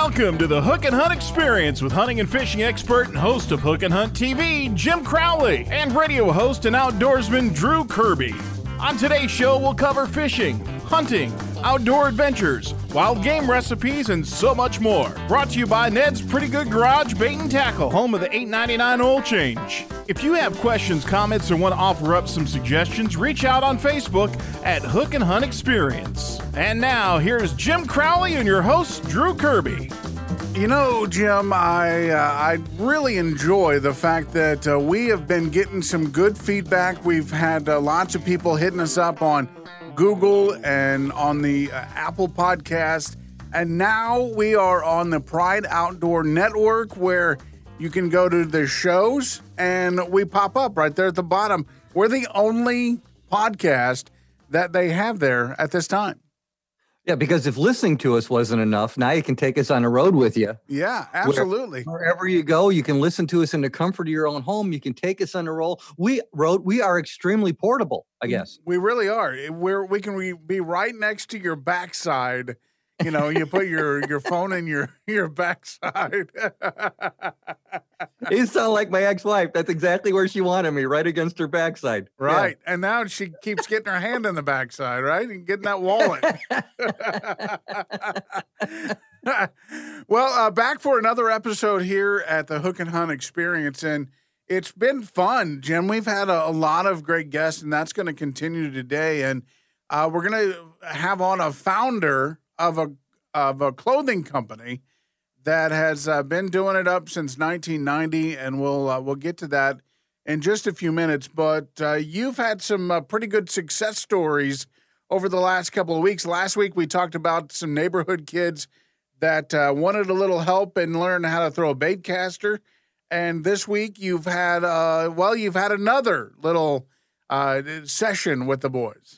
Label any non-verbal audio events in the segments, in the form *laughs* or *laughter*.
Welcome to the Hook and Hunt Experience with hunting and fishing expert and host of Hook and Hunt TV, Jim Crowley, and radio host and outdoorsman Drew Kirby. On today's show, we'll cover fishing, hunting, outdoor adventures, wild game recipes, and so much more. Brought to you by Ned's Pretty Good Garage Bait and Tackle, home of the $8.99 oil change. If you have questions, comments, or want to offer up some suggestions, reach out on Facebook at Hook and Hunt Experience. And now, here's Jim Crowley and your host, Drew Kirby. You know, Jim, I uh, I really enjoy the fact that uh, we have been getting some good feedback. We've had uh, lots of people hitting us up on Google and on the uh, Apple podcast, and now we are on the Pride Outdoor Network, where you can go to the shows and we pop up right there at the bottom. We're the only podcast that they have there at this time. Yeah, because if listening to us wasn't enough, now you can take us on the road with you. Yeah, absolutely. Where, wherever you go, you can listen to us in the comfort of your own home. You can take us on the road. We road. We are extremely portable. I guess we really are. We're we can be right next to your backside. You know, you put your your phone in your *laughs* your backside. you sound like my ex-wife. That's exactly where she wanted me, right against her backside. Right. Yeah. And now she keeps getting her hand in the backside, right? And getting that wallet. *laughs* well, uh, back for another episode here at the Hook and Hunt Experience. And it's been fun, Jim. We've had a, a lot of great guests, and that's going to continue today. And uh, we're going to have on a founder of a of a clothing company that has uh, been doing it up since 1990, and we'll uh, we'll get to that in just a few minutes. But uh, you've had some uh, pretty good success stories over the last couple of weeks. Last week we talked about some neighborhood kids that uh, wanted a little help and learn how to throw a bait caster. And this week you've had uh, well, you've had another little session with the boys.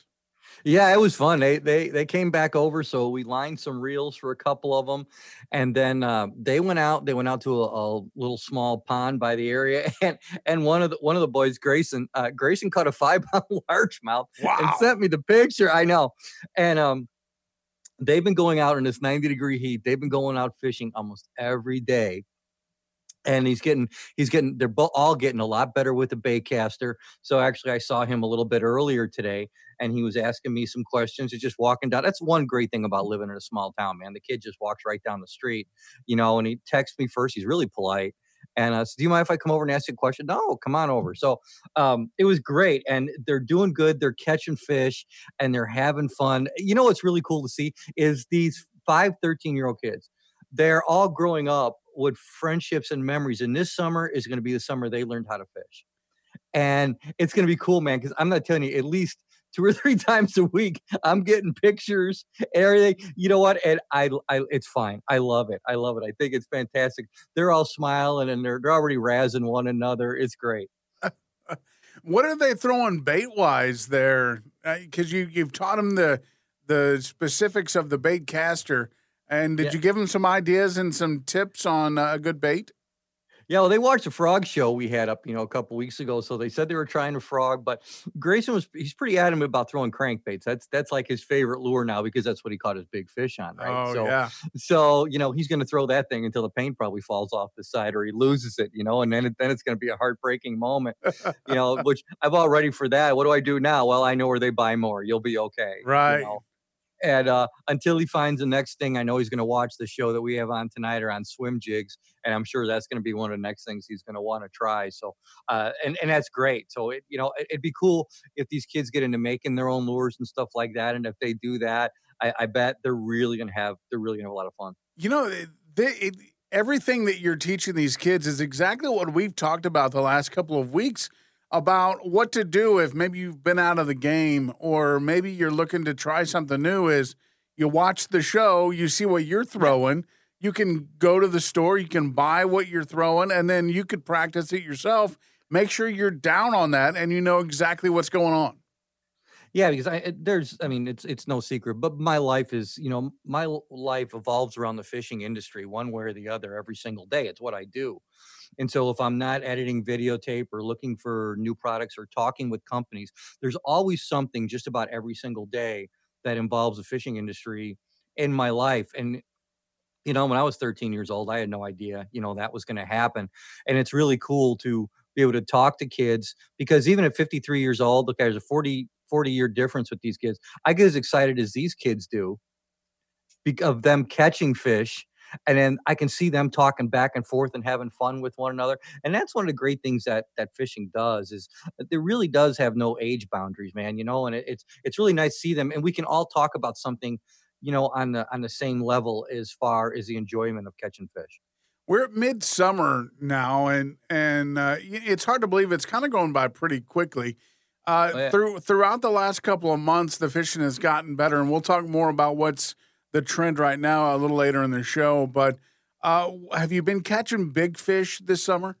Yeah, it was fun. They they they came back over, so we lined some reels for a couple of them, and then uh, they went out. They went out to a, a, little small pond by the area, *laughs* and and one of the one of the boys, Grayson, uh, Grayson caught a five *laughs* pound largemouth wow. and sent me the picture. I know, and um, they've been going out in this ninety degree heat. They've been going out fishing almost every day and he's getting he's getting they're all getting a lot better with the baitcaster so actually i saw him a little bit earlier today and he was asking me some questions he's just walking down that's one great thing about living in a small town man the kid just walks right down the street you know and he texts me first he's really polite and I said, do you mind if I come over and ask you a question? No, come on over. So um, it was great. And they're doing good. They're catching fish and they're having fun. You know what's really cool to see is these five 13 year old kids. They're all growing up with friendships and memories. And this summer is going to be the summer they learned how to fish. And it's going to be cool, man, because I'm not telling you, at least two or *laughs* three times a week, I'm getting pictures, everything. You know what? And I, I, it's fine. I love it. I love it. I think it's fantastic. They're all smiling and they're, they're already razzing one another. It's great. *laughs* what are they throwing bait wise there? Because you you've taught them the the specifics of the bait caster. And did yeah. you give them some ideas and some tips on uh, a good bait? Yeah, well, they watched the frog show we had up, you know, a couple weeks ago. So they said they were trying to frog, but Grayson was he's pretty adamant about throwing crankbaits. That's that's like his favorite lure now because that's what he caught his big fish on, right? Oh, so yeah. so, you know, he's gonna throw that thing until the paint probably falls off the side or he loses it, you know, and then it, then it's gonna be a heartbreaking moment. you know, *laughs* which I'm all ready for that. What do I do now? Well, I know where they buy more. You'll be okay. Right. You know? And uh, until he finds the next thing, I know he's going to watch the show that we have on tonight or on swim jigs, and I'm sure that's going to be one of the next things he's going to want to try. So, uh, and and that's great. So, it, you know, it, would be cool if these kids get into making their own lures and stuff like that, and if they do that, I, I bet they're really going to have they're really going to have a lot of fun. You know, they, it, everything that you're teaching these kids is exactly what we've talked about the last couple of weeks about what to do if maybe you've been out of the game or maybe you're looking to try something new is you watch the show, you see what you're throwing, you can go to the store, you can buy what you're throwing and then you could practice it yourself. Make sure you're down on that and you know exactly what's going on. Yeah, because I there's I mean it's it's no secret, but my life is you know my life evolves around the fishing industry one way or the other every single day. It's what I do. And so if I'm not editing videotape or looking for new products or talking with companies, there's always something just about every single day that involves the fishing industry in my life. And you know, when I was 13 years old, I had no idea, you know, that was going to happen. And it's really cool to be able to talk to kids because even at 53 years old, look, there's a 40, 40 year difference with these kids. I get as excited as these kids do of them catching fish and then I can see them talking back and forth and having fun with one another. And that's one of the great things that that fishing does is it really does have no age boundaries, man. You know, and it, it's it's really nice to see them, and we can all talk about something, you know, on the on the same level as far as the enjoyment of catching fish. We're at midsummer now, and and uh, it's hard to believe it's kind of going by pretty quickly. Uh, oh, yeah. Through throughout the last couple of months, the fishing has gotten better, and we'll talk more about what's the trend right now a little later in the show. But uh, have you been catching big fish this summer?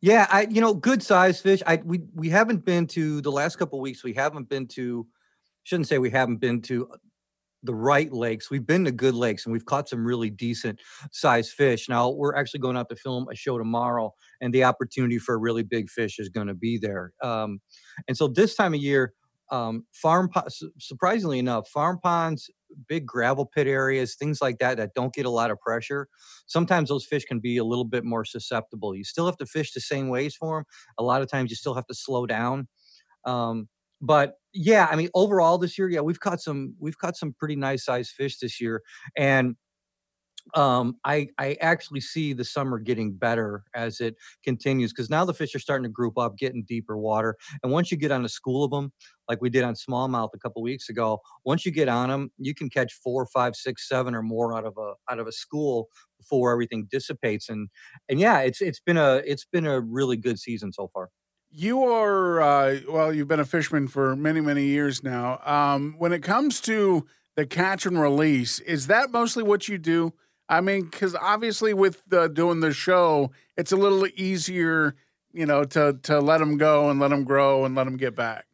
Yeah, I you know good size fish. I we we haven't been to the last couple weeks. We haven't been to. Shouldn't say we haven't been to the right lakes. We've been to good lakes and we've caught some really decent sized fish. Now we're actually going out to film a show tomorrow, and the opportunity for a really big fish is going to be there. Um, and so this time of year, um, farm surprisingly enough, farm ponds, big gravel pit areas, things like that that don't get a lot of pressure. Sometimes those fish can be a little bit more susceptible. You still have to fish the same ways for them. A lot of times you still have to slow down. Um, but yeah, I mean, overall this year, yeah, we've caught some we've caught some pretty nice sized fish this year, and um, I I actually see the summer getting better as it continues because now the fish are starting to group up, getting deeper water, and once you get on a school of them, like we did on smallmouth a couple weeks ago, once you get on them, you can catch four, five, six, seven, or more out of a out of a school before everything dissipates, and and yeah, it's it's been a it's been a really good season so far. You are uh, well. You've been a fisherman for many, many years now. Um, when it comes to the catch and release, is that mostly what you do? I mean, because obviously with the, doing the show, it's a little easier, you know, to to let them go and let them grow and let them get back.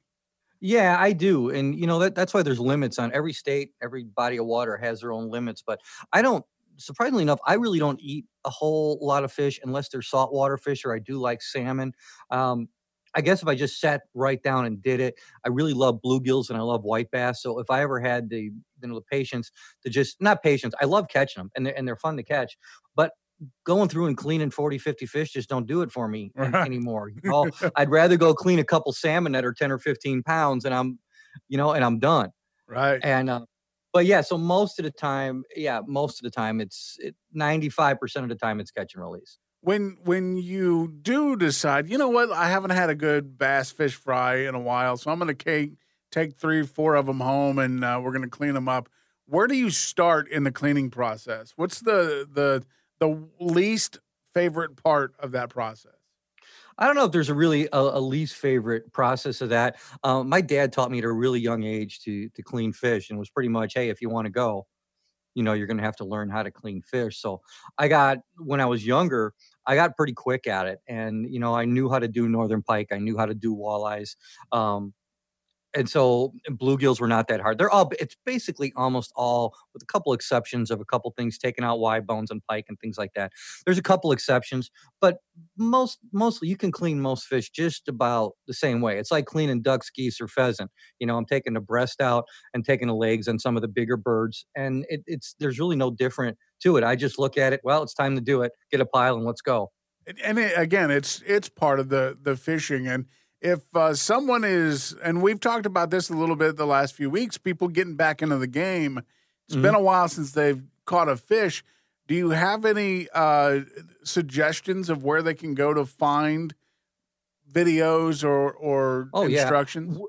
Yeah, I do, and you know that that's why there's limits on every state. Every body of water has their own limits, but I don't. Surprisingly enough, I really don't eat a whole lot of fish unless they're saltwater fish, or I do like salmon. Um, I guess if I just sat right down and did it, I really love bluegills and I love white bass. So if I ever had the you know the patience to just not patience, I love catching them and they're, and they're fun to catch, but going through and cleaning 40 50 fish just don't do it for me *laughs* anymore you know, i'd rather go clean a couple salmon that are 10 or 15 pounds and i'm you know and i'm done. Right. And uh, but yeah so most of the time yeah most of the time it's it, 95% of the time it's catch and release when when you do decide, you know what, I haven't had a good bass fish fry in a while, so I'm going to take take three, four of them home, and uh, we're going to clean them up. Where do you start in the cleaning process? What's the the the least favorite part of that process? I don't know if there's a really a, a least favorite process of that. Um, my dad taught me at a really young age to to clean fish, and was pretty much, hey, if you want to go, you know, you're going to have to learn how to clean fish. So I got when I was younger, I got pretty quick at it, and you know, I knew how to do northern pike. I knew how to do walleyes. Um, and so bluegills were not that hard. They're all it's basically almost all with a couple exceptions of a couple things taking out wide bones and pike and things like that. There's a couple exceptions, but most mostly you can clean most fish just about the same way. It's like cleaning ducks, geese, or pheasant. You know, I'm taking the breast out and taking the legs and some of the bigger birds, and it, it's there's really no different to it. I just look at it. Well, it's time to do it. Get a pile and let's go. And it, again, it's it's part of the the fishing and if uh, someone is, and we've talked about this a little bit the last few weeks, people getting back into the game. It's mm-hmm. been a while since they've caught a fish. Do you have any uh, suggestions of where they can go to find videos or or oh, instructions? Yeah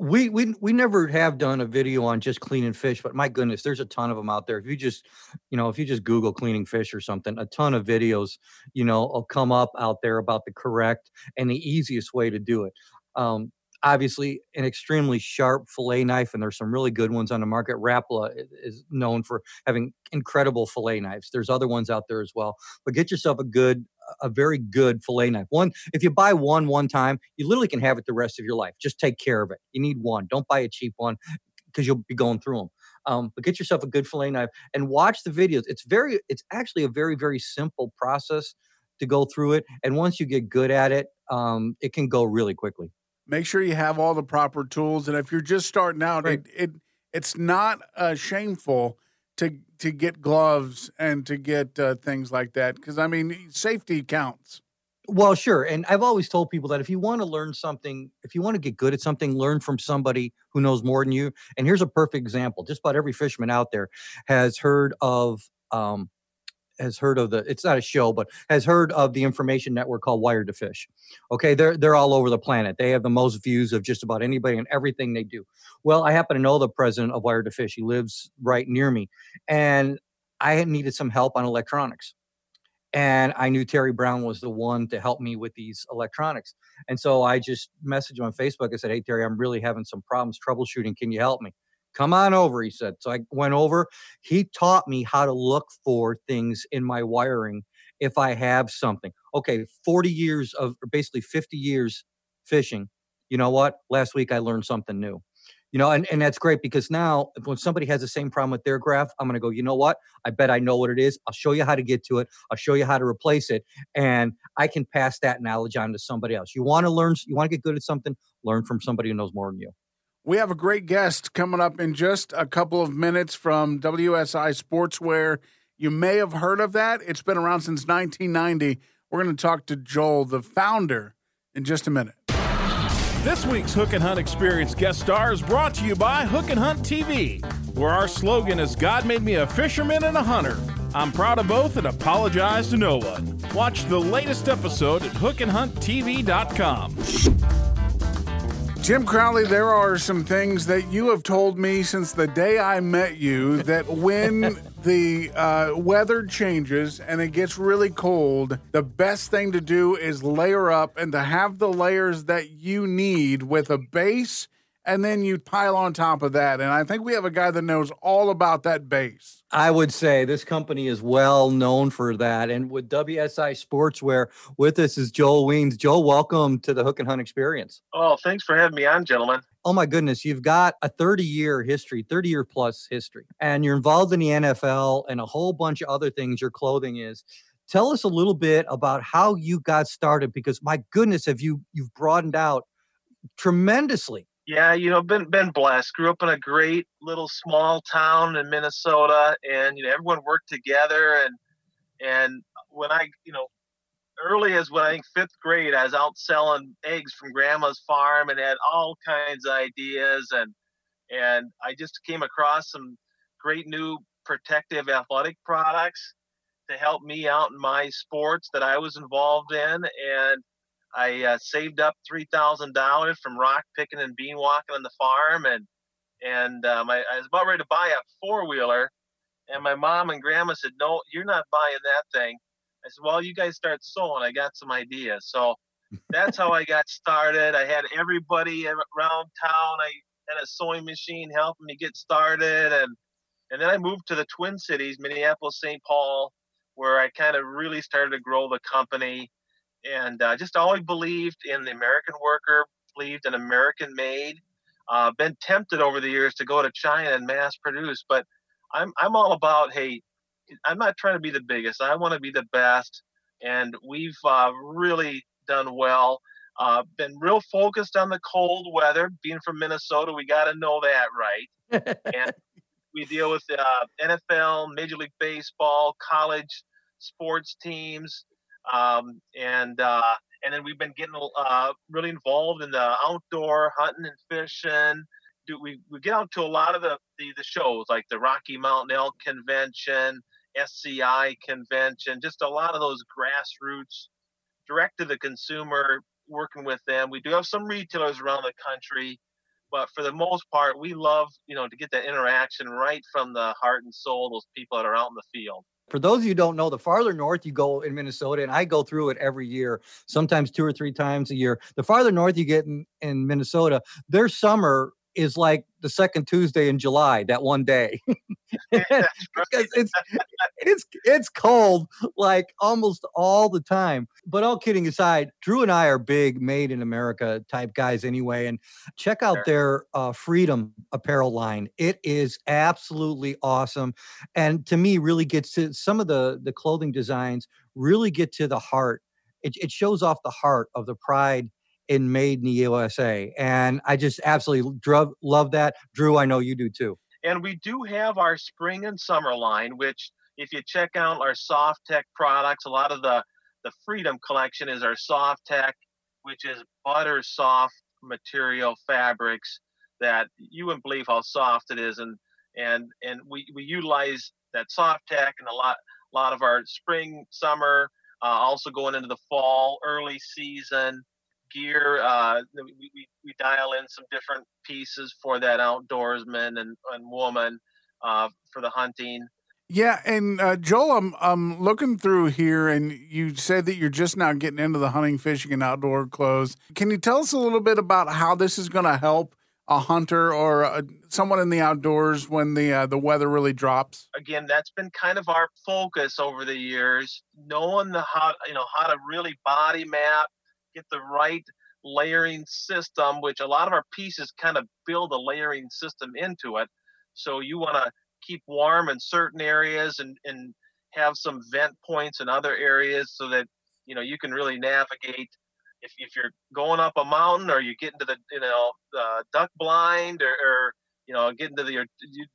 we we we never have done a video on just cleaning fish, but my goodness, there's a ton of them out there. If you just, you know, if you just Google cleaning fish or something, a ton of videos, you know, will come up out there about the correct and the easiest way to do it. Um, obviously, an extremely sharp fillet knife, and there's some really good ones on the market. Rapala is known for having incredible fillet knives. There's other ones out there as well, but get yourself a good a very good fillet knife. One, if you buy one one time, you literally can have it the rest of your life. Just take care of it. You need one. Don't buy a cheap one because you'll be going through them. Um, but get yourself a good fillet knife and watch the videos. It's very, it's actually a very, very simple process to go through it. And once you get good at it, um, it can go really quickly. Make sure you have all the proper tools. And if you're just starting out, right. it, it it's not uh, shameful to to get gloves and to get uh, things like that because I mean safety counts. Well, sure. And I've always told people that if you want to learn something, if you want to get good at something, learn from somebody who knows more than you. And here's a perfect example. Just about every fisherman out there has heard of um, has heard of the it's not a show but has heard of the information network called Wired2Fish. Okay they're they're all over the planet. They have the most views of just about anybody and everything they do. Well i happen to know the president of Wired2Fish. He lives right near me and i needed some help on electronics. And i knew terry brown was the one to help me with these electronics. And so i just messaged him on facebook i said hey terry i'm really having some problems troubleshooting. Can you help me Come on over, he said. So I went over. He taught me how to look for things in my wiring if I have something. Okay, 40 years of basically 50 years fishing. You know what? Last week I learned something new. You know, and, and that's great because now when somebody has the same problem with their graph, I'm going to go, you know what? I bet I know what it is. I'll show you how to get to it. I'll show you how to replace it. And I can pass that knowledge on to somebody else. You want to learn, you want to get good at something, learn from somebody who knows more than you. We have a great guest coming up in just a couple of minutes from WSI Sportswear. You may have heard of that. It's been around since 1990. We're going to talk to Joel, the founder, in just a minute. This week's Hook and Hunt Experience guest star is brought to you by Hook and Hunt TV, where our slogan is God made me a fisherman and a hunter. I'm proud of both and apologize to no one. Watch the latest episode at hookandhunttv.com. Jim Crowley, there are some things that you have told me since the day I met you that when *laughs* the uh, weather changes and it gets really cold, the best thing to do is layer up and to have the layers that you need with a base and then you pile on top of that. And I think we have a guy that knows all about that base. I would say this company is well known for that. And with WSI Sportswear, with us is Joel Weens. Joel, welcome to the Hook and Hunt Experience. Oh, thanks for having me on, gentlemen. Oh my goodness, you've got a 30 year history, 30 year plus history, and you're involved in the NFL and a whole bunch of other things your clothing is tell us a little bit about how you got started because my goodness have you you've broadened out tremendously yeah, you know, been been blessed. Grew up in a great little small town in Minnesota, and you know, everyone worked together. And and when I, you know, early as when I think fifth grade, I was out selling eggs from grandma's farm and had all kinds of ideas. And and I just came across some great new protective athletic products to help me out in my sports that I was involved in. And I uh, saved up three thousand dollars from rock picking and bean walking on the farm, and and um, I, I, was about ready to buy a four wheeler, and my mom and grandma said, "No, you're not buying that thing." I said, "Well, you guys start sewing. I got some ideas." So that's how I got started. I had everybody around town. I had a sewing machine helping me get started, and and then I moved to the Twin Cities, Minneapolis, St. Paul, where I kind of really started to grow the company and uh, just always believed in the American worker, believed in American made. Uh, been tempted over the years to go to China and mass produce, but I'm I'm all about hey, I'm not trying to be the biggest. I want to be the best, and we've uh, really done well. Uh, been real focused on the cold weather. Being from Minnesota, we got to know that right. and *laughs* we deal with uh, NFL, Major League Baseball, college sports teams, um, and uh, and then we've been getting uh, really involved in the outdoor hunting and fishing. Do we we get out to a lot of the, the the shows like the Rocky Mountain Elk Convention, SCI Convention, just a lot of those grassroots, direct to the consumer, working with them. We do have some retailers around the country, but for the most part, we love you know to get that interaction right from the heart and soul those people that are out in the field for those of you don't know, the farther north you go in Minnesota, and I go through it every year, sometimes two or three times a year. The farther north you get in, in Minnesota, their summer is like the second Tuesday in July, that one day. *laughs* *laughs* because it's it's it's cold like almost all the time. But all kidding aside, Drew and I are big made in America type guys anyway. And check out their uh, Freedom apparel line. It is absolutely awesome. And to me, really gets to some of the the clothing designs really get to the heart. It, it shows off the heart of the pride in Made in the USA. And I just absolutely love that. Drew, I know you do too. And we do have our spring and summer line, which if you check out our soft tech products, a lot of the the Freedom collection is our soft tech, which is butter soft material fabrics that you wouldn't believe how soft it is, and and and we we utilize that soft tech and a lot a lot of our spring, summer, uh, also going into the fall, early season gear. Uh, we, we, we dial in some different pieces for that outdoorsman and, and woman uh, for the hunting. Yeah, and uh, Joel, I'm I'm looking through here, and you said that you're just now getting into the hunting, fishing, and outdoor clothes. Can you tell us a little bit about how this is going to help a hunter or a, someone in the outdoors when the uh, the weather really drops? Again, that's been kind of our focus over the years, knowing the how you know how to really body map, get the right layering system, which a lot of our pieces kind of build a layering system into it. So you want to keep warm in certain areas and, and have some vent points in other areas so that you know you can really navigate. If, if you're going up a mountain or you get into the you know the duck blind or, or you know get into the your,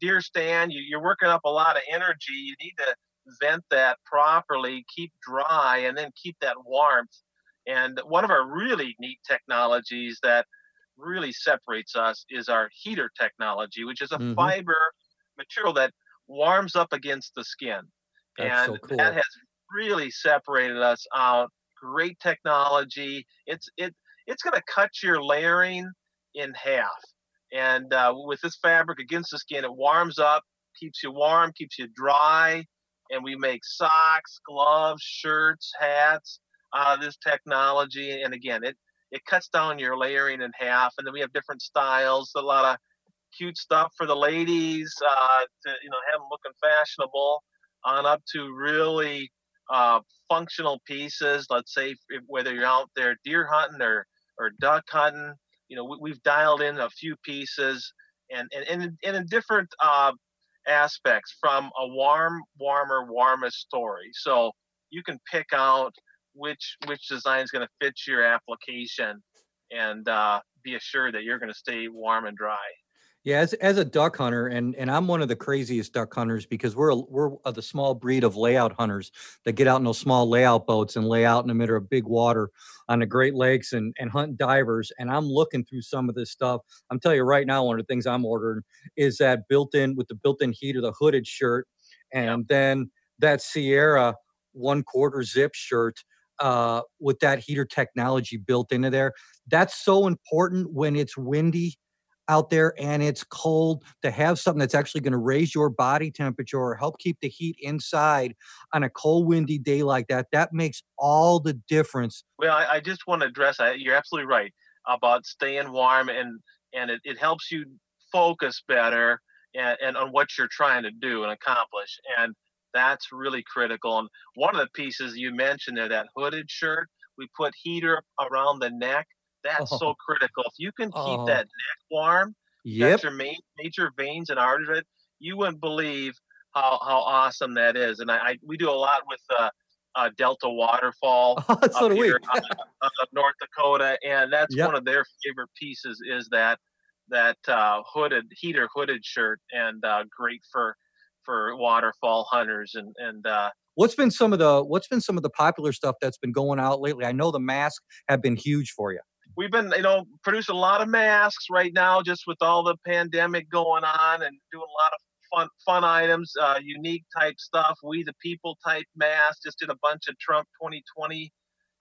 deer stand you, you're working up a lot of energy. You need to vent that properly keep dry and then keep that warmth and one of our really neat technologies that really separates us is our heater technology which is a mm-hmm. fiber material that warms up against the skin. That's and so cool. that has really separated us out. Great technology. It's it it's going to cut your layering in half. And uh, with this fabric against the skin, it warms up, keeps you warm, keeps you dry. And we make socks, gloves, shirts, hats of this technology. And again, it it cuts down your layering in half. And then we have different styles, a lot of cute stuff for the ladies uh, to you know have them looking fashionable, on up to really uh, functional pieces. Let's say if, whether you're out there deer hunting or or duck hunting, you know we, have dialed in a few pieces and and, and, and in different uh, aspects from a warm, warmer, warmest story. So you can pick out which which design is going to fit your application and uh, be assured that you're going to stay warm and dry. Yeah, as as a duck hunter, and and I'm one of the craziest duck hunters because we're we're the small breed of layout hunters that get out in those small layout boats and lay out in the middle of big water on the Great Lakes and and hunt divers. And I'm looking through some of this stuff. I'm telling you right now, one of the things I'm ordering is that built-in with the built-in heat heater, the hooded shirt, and yep. then that Sierra one quarter zip shirt uh, with that heater technology built into there. That's so important when it's windy out there and it's cold to have something that's actually going to raise your body temperature or help keep the heat inside on a cold windy day like that. That makes all the difference. Well i, I just want to address that you're absolutely right about staying warm and and it, it helps you focus better and, and on what you're trying to do and accomplish. And that's really critical and one of the pieces you mentioned there that hooded shirt we put heater around the neck that's oh. so critical. If you can keep oh. that neck warm, yep. your main, major veins and arteries, you wouldn't believe how, how awesome that is. And I, I we do a lot with uh, uh, Delta Waterfowl *laughs* oh, so up here uh, North Dakota, and that's yep. one of their favorite pieces is that that uh, hooded heater hooded shirt, and uh, great for for waterfowl hunters and and uh, what's been some of the what's been some of the popular stuff that's been going out lately? I know the masks have been huge for you we've been, you know, producing a lot of masks right now, just with all the pandemic going on, and doing a lot of fun fun items, uh, unique type stuff. We the people type masks. Just did a bunch of Trump 2020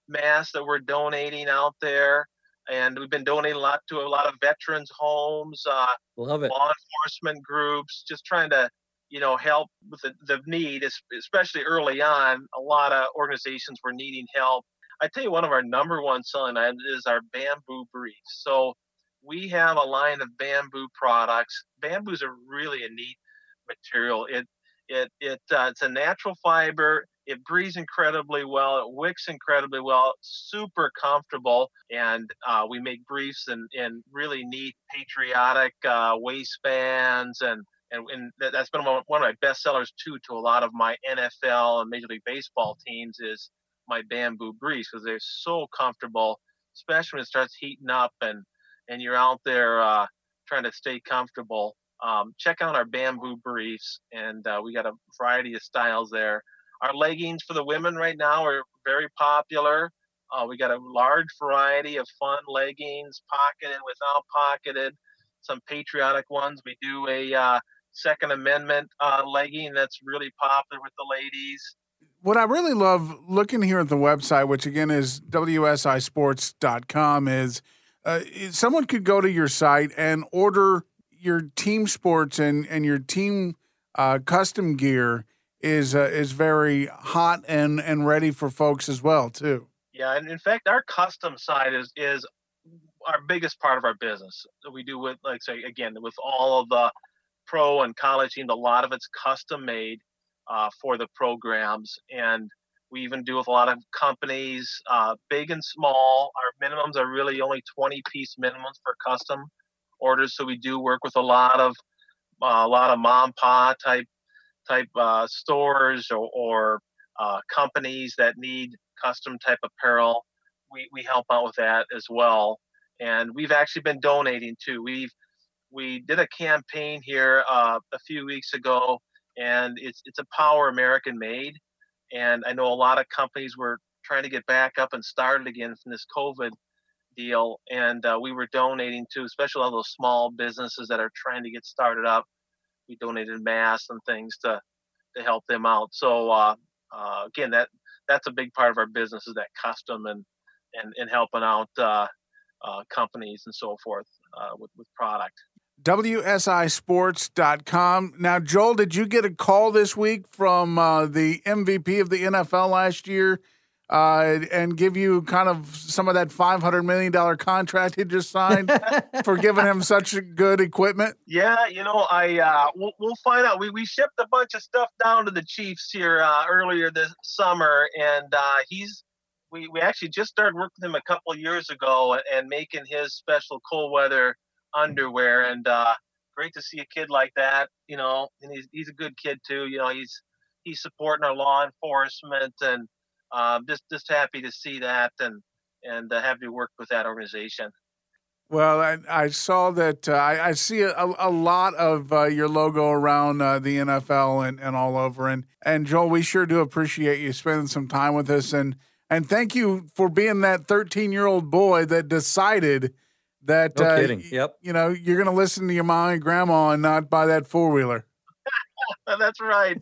masks that we're donating out there, and we've been donating a lot to a lot of veterans homes, uh, love it, law enforcement groups, just trying to you know help with the, the need especially early on a lot of organizations were needing help I tell you, one of our number one selling items is our bamboo briefs. So we have a line of bamboo products. Bamboo is a really a neat material. It it it uh, it's a natural fiber. It breathes incredibly well. It wicks incredibly well. Super comfortable, and uh, we make briefs and in really neat patriotic uh, waistbands and and, and that's been one of my best sellers too to a lot of my NFL and Major League Baseball teams is my bamboo briefs because they're so comfortable, especially when it starts heating up and and you're out there uh, trying to stay comfortable. um, check out our bamboo briefs, and uh, we got a variety of styles there. Our leggings for the women right now are very popular. Uh, we got a large variety of fun leggings, pocketed, without pocketed, some patriotic ones. We do a uh, Second Amendment uh, legging that's really popular with the ladies. What I really love looking here at the website, which again is wsisports.com, is uh, someone could go to your site and order your team sports and, and your team uh, custom gear is uh, is very hot and, and ready for folks as well too. Yeah, and in fact, our custom side is is our biggest part of our business. We do with like say again with all of the pro and college teams. A lot of it's custom made uh, for the programs, and we even do with a lot of companies, uh, big and small. Our minimums are really only 20 piece minimums for custom orders. So we do work with a lot of uh, a lot of mom pa type type uh, stores or, or uh, companies that need custom type apparel. We we help out with that as well. And we've actually been donating too. We've we did a campaign here uh, a few weeks ago, and it's it's a Power American made. And I know a lot of companies were trying to get back up and started again from this COVID deal, and uh, we were donating to, especially all those small businesses that are trying to get started up. We donated masks and things to to help them out. So uh, uh, again, that that's a big part of our business is that custom and and, and helping out uh, uh, companies and so forth with with product. WSISports.com. Now, Joel, did you get a call this week from the MVP of the NFL last year? uh, and give you kind of some of that five hundred million dollar contract he just signed for giving him such good equipment? Yeah, you know, I uh, we'll, we'll, find out. We we shipped a bunch of stuff down to the Chiefs here uh, earlier this summer, and uh, he's we we actually just started working with him a couple years ago and making his special cold weather underwear, and uh, great to see a kid like that. You know, and he's he's a good kid too. You know, he's he's supporting our law enforcement and um, just just happy to see that and and uh, happy to work with that organization. Well, I, I saw that. Uh, I, I, see a, a lot of uh, your logo around uh, the NFL and, and all over. And and Joel, we sure do appreciate you spending some time with us. And and thank you for being that 13 year old boy that decided that no uh, kidding. yep. you know you're going to listen to your mom and grandma and not buy that four wheeler. *laughs* That's right.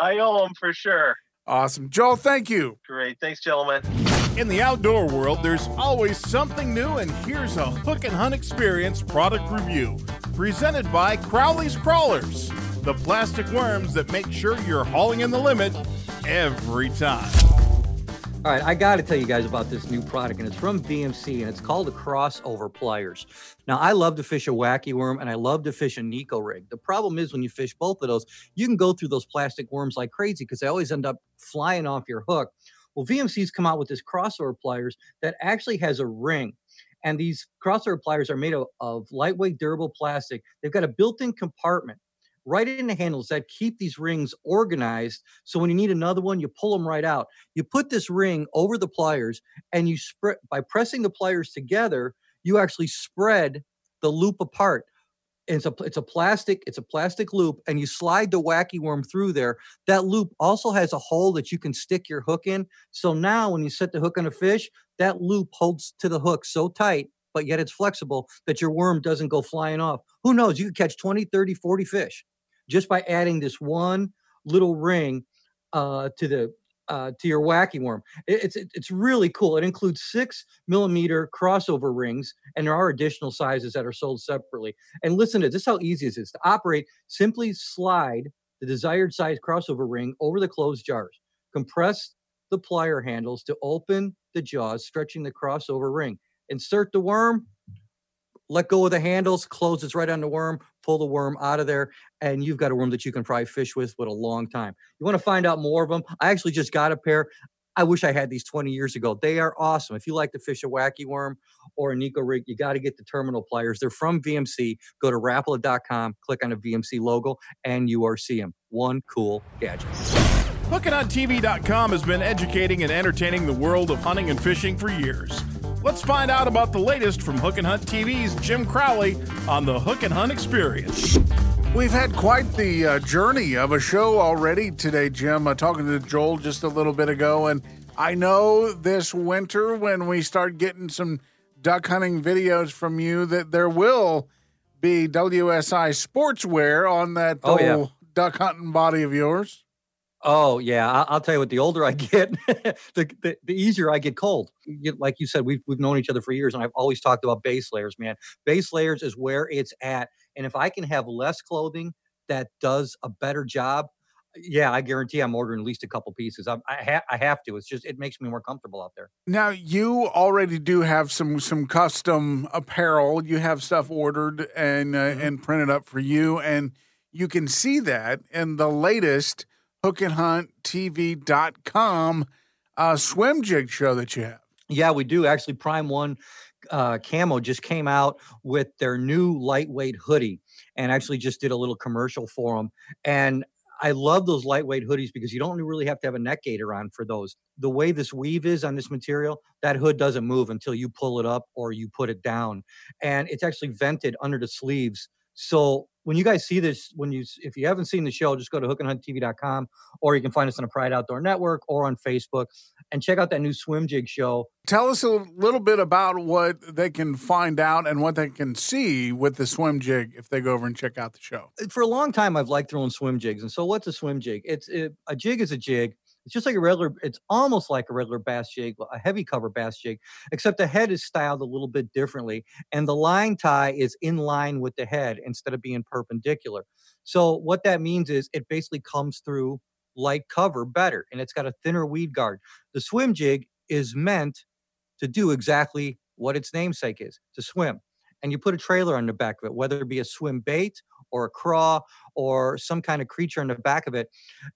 I owe them for sure. Awesome. Joel, thank you. Great. Thanks, gentlemen. In the outdoor world, there's always something new, and here's a Hook and Hunt Experience product review presented by Crowley's Crawlers, the plastic worms that make sure you're hauling in the limit every time. All right, I got to tell you guys about this new product, and it's from VMC, and it's called the Crossover Pliers. Now, I love to fish a wacky worm, and I love to fish a Neko rig. The problem is when you fish both of those, you can go through those plastic worms like crazy because they always end up flying off your hook. Well, VMC's come out with this crossover pliers that actually has a ring. And these crossover pliers are made of, of lightweight, durable plastic. They've got a built in compartment right in the handles that keep these rings organized. So when you need another one, you pull them right out. You put this ring over the pliers and you spread by pressing the pliers together, you actually spread the loop apart. It's a it's a plastic it's a plastic loop and you slide the wacky worm through there that loop also has a hole that you can stick your hook in so now when you set the hook on a fish that loop holds to the hook so tight but yet it's flexible that your worm doesn't go flying off who knows you could catch 20 30 40 fish just by adding this one little ring uh, to the uh, to your wacky worm. It, it's it's really cool. It includes six millimeter crossover rings, and there are additional sizes that are sold separately. And listen to this: how easy it is to operate. Simply slide the desired size crossover ring over the closed jars. Compress the plier handles to open the jaws, stretching the crossover ring. Insert the worm, let go of the handles, closes right on the worm, pull the worm out of there, and you've got a worm that you can probably fish with with a long time. You want to find out more of them? I actually just got a pair. I wish I had these 20 years ago. They are awesome. If you like to fish a wacky worm or a Neko rig, you got to get the terminal pliers. They're from VMC. Go to rapala.com, click on the VMC logo, and you are seeing. One cool gadget. HookandHuntTV.com has been educating and entertaining the world of hunting and fishing for years. Let's find out about the latest from Hook and Hunt TV's Jim Crowley on the Hook and Hunt Experience. We've had quite the uh, journey of a show already today, Jim. Uh, talking to Joel just a little bit ago, and I know this winter when we start getting some duck hunting videos from you that there will be WSI sportswear on that Oh, yeah. duck hunting body of yours. Oh yeah, I- I'll tell you what. The older I *laughs* get, the, the the easier I get cold. You- Like you said, we've we've known each other for years, and I've always talked about base layers, man. Base layers is where it's at, and if I can have less clothing that does a better job, yeah, I guarantee I'm ordering at least a couple pieces. I'm, I ha- I have to. It's just it makes me more comfortable out there. Now you already do have some some custom apparel. You have stuff ordered and uh, Mhm. and printed up for you, and you can see that in the latest hookandhunttv.com uh, swim jig show that you have. Yeah, we do. Actually, Prym1 uh, Camo just came out with their new lightweight hoodie and actually just did a little commercial for them. And I love those lightweight hoodies because you don't really have to have a neck gaiter on for those. The way this weave is on this material, that hood doesn't move until you pull it up or you put it down. And it's actually vented under the sleeves. So when you guys see this, when you if you haven't seen the show, just go to hookandhunttv.com or you can find us on the Pride Outdoor Network or on Facebook and check out that new swim jig show Tell us a little bit about what they can find out and what they can see with the swim jig if they go over and check out the show. Uh, for a long time I've liked throwing swim jigs. And so what's a swim jig? It's it, a jig is a jig. It's just like a regular it's almost like a regular bass jig, a heavy cover bass jig, except the head is styled a little bit differently and the line tie is in line with the head instead of being perpendicular. So what that means is it basically comes through like cover better and it's got a thinner weed guard. The swim jig is meant to do exactly what its namesake is, to swim. And you put a trailer on the back of it, whether it be a swim bait or a craw or some kind of creature on the back of it,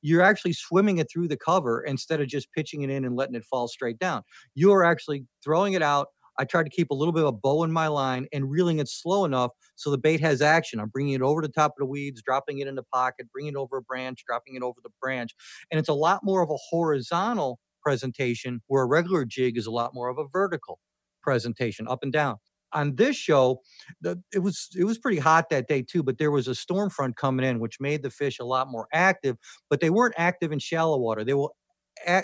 you're actually swimming it through the cover instead of just pitching it in and letting it fall straight down. You are actually throwing it out. I tried to keep a little bit of a bow in my line and reeling it slow enough so the bait has action. I'm bringing it over the top of the weeds, dropping it in the pocket, bringing it over a branch, dropping it over the branch. And it's a lot more of a horizontal presentation where a regular jig is a lot more of a vertical presentation up and down. On this show, the, it was it was pretty hot that day too, but there was a storm front coming in, which made the fish a lot more active. But they weren't active in shallow water; they were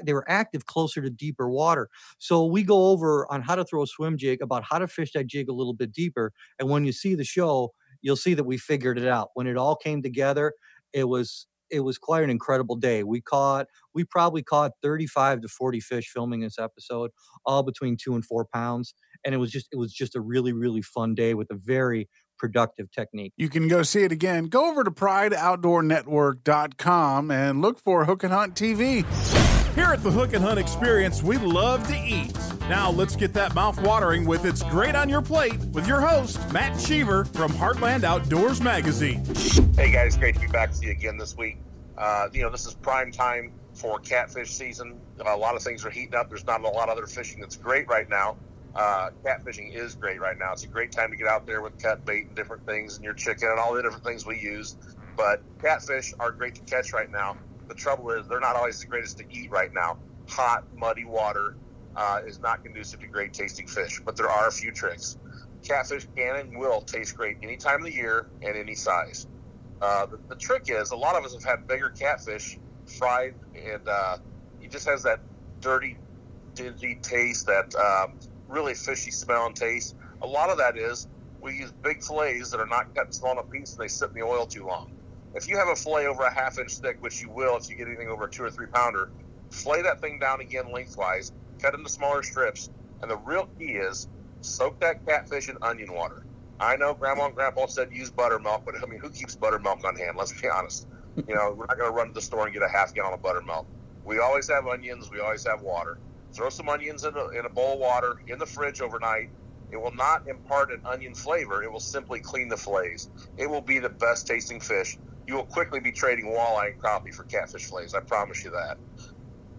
they were active closer to deeper water. So we go over on how to throw a swim jig, about how to fish that jig a little bit deeper. And when you see the show, you'll see that we figured it out. When it all came together, it was it was quite an incredible day. We caught we probably caught 35 to 40 fish filming this episode, all between two and four pounds. And it was just it was just a really, really fun day with a very productive technique. You can go see it again. Go over to prideoutdoornetwork.com and look for Hook and Hunt TV. Here at the Hook and Hunt Experience, we love to eat. Now let's get that mouth watering with It's Great on Your Plate with your host, Matt Cheever from Heartland Outdoors Magazine. Hey guys, great to be back with you again this week. Uh, you know, this is prime time for catfish season. a lot of things are heating up. There's not a lot of other fishing that's great right now. Uh, catfishing is great right now. It's a great time to get out there with cut bait and different things and your chicken and all the different things we use. But catfish are great to catch right now. The trouble is they're not always the greatest to eat right now. Hot, muddy water uh, is not conducive to great tasting fish, but there are a few tricks. Catfish can and will taste great any time of the year and any size. Uh, the, the trick is a lot of us have had bigger catfish fried, and uh, it just has that dirty, dingy taste, that um, really fishy smell and taste. A lot of that is we use big fillets that are not cut small enough pieces, and they sit in the oil too long. If you have a fillet over a half inch thick, which you will if you get anything over a two or three pounder, fillet that thing down again lengthwise, cut into smaller strips, and the real key is soak that catfish in onion water. I know Grandma and Grandpa said use buttermilk, but I mean, who keeps buttermilk on hand? Let's be honest. You know, we're not going to run to the store and get a half gallon of buttermilk. We always have onions. We always have water. Throw some onions in a, in a bowl of water in the fridge overnight. It will not impart an onion flavor. It will simply clean the fillets. It will be the best tasting fish. You will quickly be trading walleye and crappie for catfish fillets. I promise you that.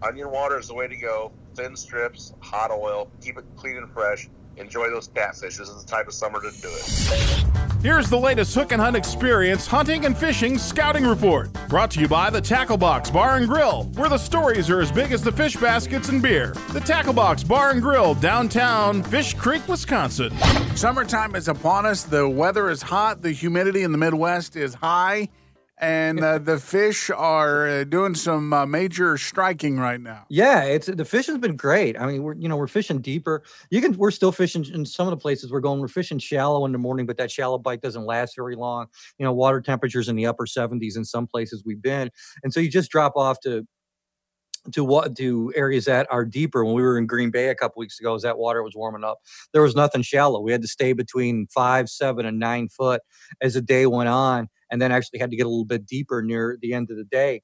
Onion water is the way to go. Thin strips, hot oil, keep it clean and fresh. Enjoy those catfish. This is the type of summer to do it. Here's the latest Hook and Hunt Experience hunting and fishing scouting report. Brought to you by the Tackle Box Bar and Grill, where the stories are as big as the fish baskets and beer. The Tackle Box Bar and Grill, downtown Fish Creek, Wisconsin. Summertime is upon us. The weather is hot. The humidity in the Midwest is high and uh, the fish are uh, doing some uh, major striking right now. Yeah, it's the fishing's been great. I mean, we're you know we're fishing deeper. You can we're still fishing in some of the places we're going. We're fishing shallow in the morning, but that shallow bite doesn't last very long. You know, water temperatures in the upper 70s in some places we've been, and so you just drop off to to what to areas that are deeper. When we were in Green Bay a couple weeks ago, as that water was warming up, there was nothing shallow. We had to stay between five, seven, and nine foot as the day went on and then actually had to get a little bit deeper near the end of the day.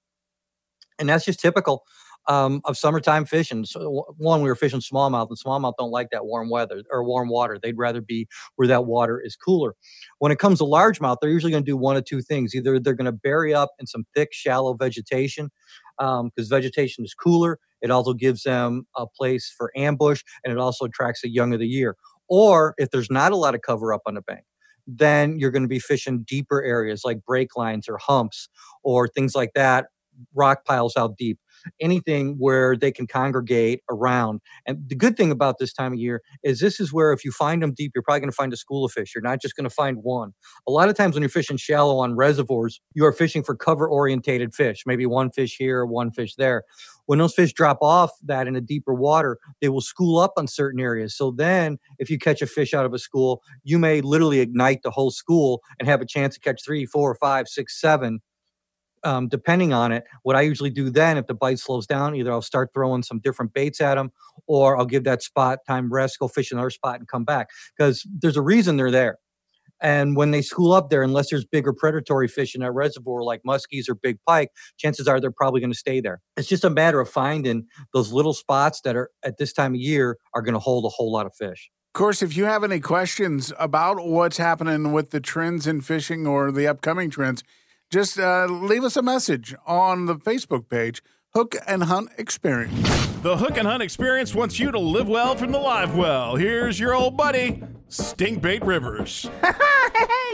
And that's just typical um, of summertime fishing. So one, we were fishing smallmouth, and smallmouth don't like that warm weather or warm water. They'd rather be where that water is cooler. When it comes to largemouth, they're usually going to do one of two things: either they're going to bury up in some thick, shallow vegetation because um, vegetation is cooler. It also gives them a place for ambush, and it also attracts the young of the year. Or if there's not a lot of cover up on the bank, then you're going to be fishing deeper areas like break lines or humps or things like that, rock piles out deep, anything where they can congregate around. And the good thing about this time of year is this is where if you find them deep, you're probably going to find a school of fish. You're not just going to find one. A lot of times when you're fishing shallow on reservoirs, you are fishing for cover orientated fish, maybe one fish here, one fish there when those fish drop off that in a deeper water, they will school up on certain areas. So then, if you catch a fish out of a school, you may literally ignite the whole school and have a chance to catch three, four, five, six, seven, um, depending on it. What I usually do then, if the bite slows down, either I'll start throwing some different baits at them, or I'll give that spot time rest, go fish another spot, and come back because there's a reason they're there. And when they school up there, unless there's bigger predatory fish in that reservoir like muskies or big pike, chances are they're probably going to stay there. It's just a matter of finding those little spots that are at this time of year are going to hold a whole lot of fish. Of course, if you have any questions about what's happening with the trends in fishing or the upcoming trends, just uh, leave us a message on the Facebook page, Hook and Hunt Experience. The Hook and Hunt Experience wants you to live well from the live well. Here's your old buddy, Stinkbait Rivers. *laughs* hey,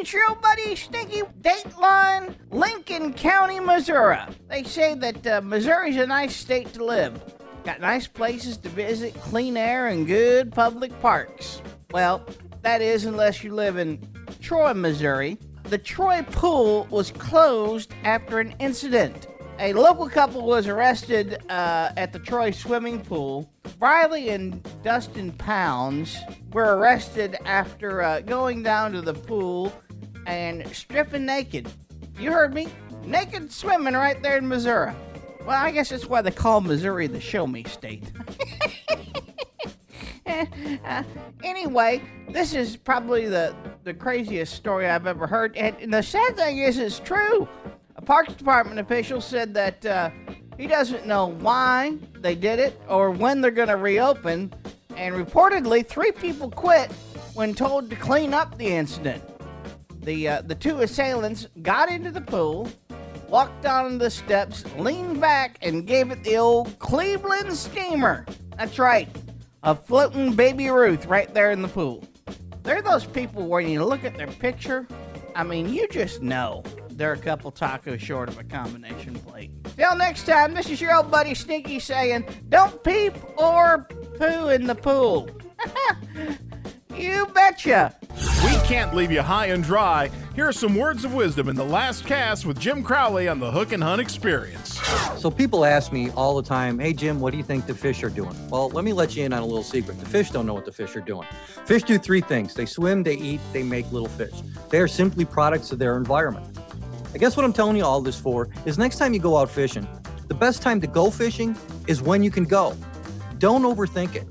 it's your old buddy Stinky Dateline, Lincoln County, Missouri. They say that uh, Missouri's a nice state to live. Got nice places to visit, clean air, and good public parks. Well, that is unless you live in Troy, Missouri. The Troy pool was closed after an incident. A local couple was arrested uh, at the Troy swimming pool. Riley and Dustin Pounds were arrested after uh, going down to the pool and stripping naked. You heard me? Naked swimming right there in Missouri. Well, I guess that's why they call Missouri the show me state. *laughs* *laughs* anyway, this is probably the, the craziest story I've ever heard. And, and the sad thing is, it's true. A Parks Department official said that uh, he doesn't know why they did it or when they're going to reopen, and reportedly, three people quit when told to clean up the incident. The, uh, the two assailants got into the pool, walked down the steps, leaned back, and gave it the old Cleveland steamer. That's right, a floating baby Ruth right there in the pool. They're those people when you look at their picture, I mean, you just know they're a couple tacos short of a combination plate. Till next time, this is your old buddy Sneaky saying, don't peep or poo in the pool. *laughs* you betcha. We can't leave you high and dry. Here are some words of wisdom in the last cast with Jim Crowley on the Hook and Hunt Experience. So people ask me all the time, "Hey Jim, what do you think the fish are doing?" Well, let me let you in on a little secret. The fish don't know what the fish are doing. Fish do three things: they swim, they eat, they make little fish. They are simply products of their environment. I guess what I'm telling you all this for is next time you go out fishing, the best time to go fishing is when you can go. Don't overthink it.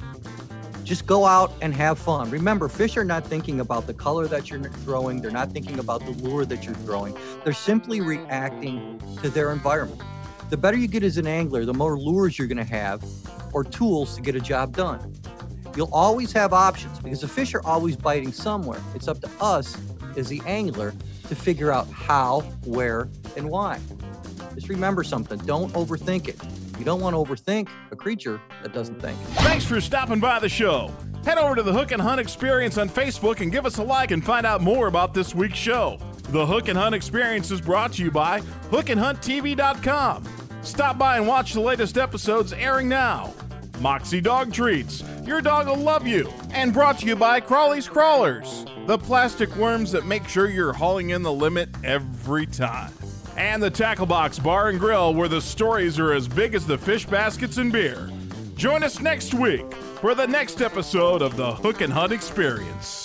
Just go out and have fun. Remember, fish are not thinking about the color that you're throwing, they're not thinking about the lure that you're throwing. They're simply reacting to their environment. The better you get as an angler, the more lures you're going to have or tools to get a job done. You'll always have options because the fish are always biting somewhere. It's up to us as the angler to figure out how, where, and why. Just remember something don't overthink it. You don't want to overthink a creature that doesn't think. Thanks for stopping by the show. Head over to the Hook and Hunt Experience on Facebook and give us a like and find out more about this week's show. The Hook and Hunt Experience is brought to you by HookandHuntTV.com. Stop by and watch the latest episodes airing now. Moxie Dog Treats, your dog will love you. And brought to you by Crawley's Crawlers, the plastic worms that make sure you're hauling in the limit every time. And the Tackle Box Bar and Grill, where the stories are as big as the fish baskets and beer. Join us next week for the next episode of the Hook and Hunt Experience.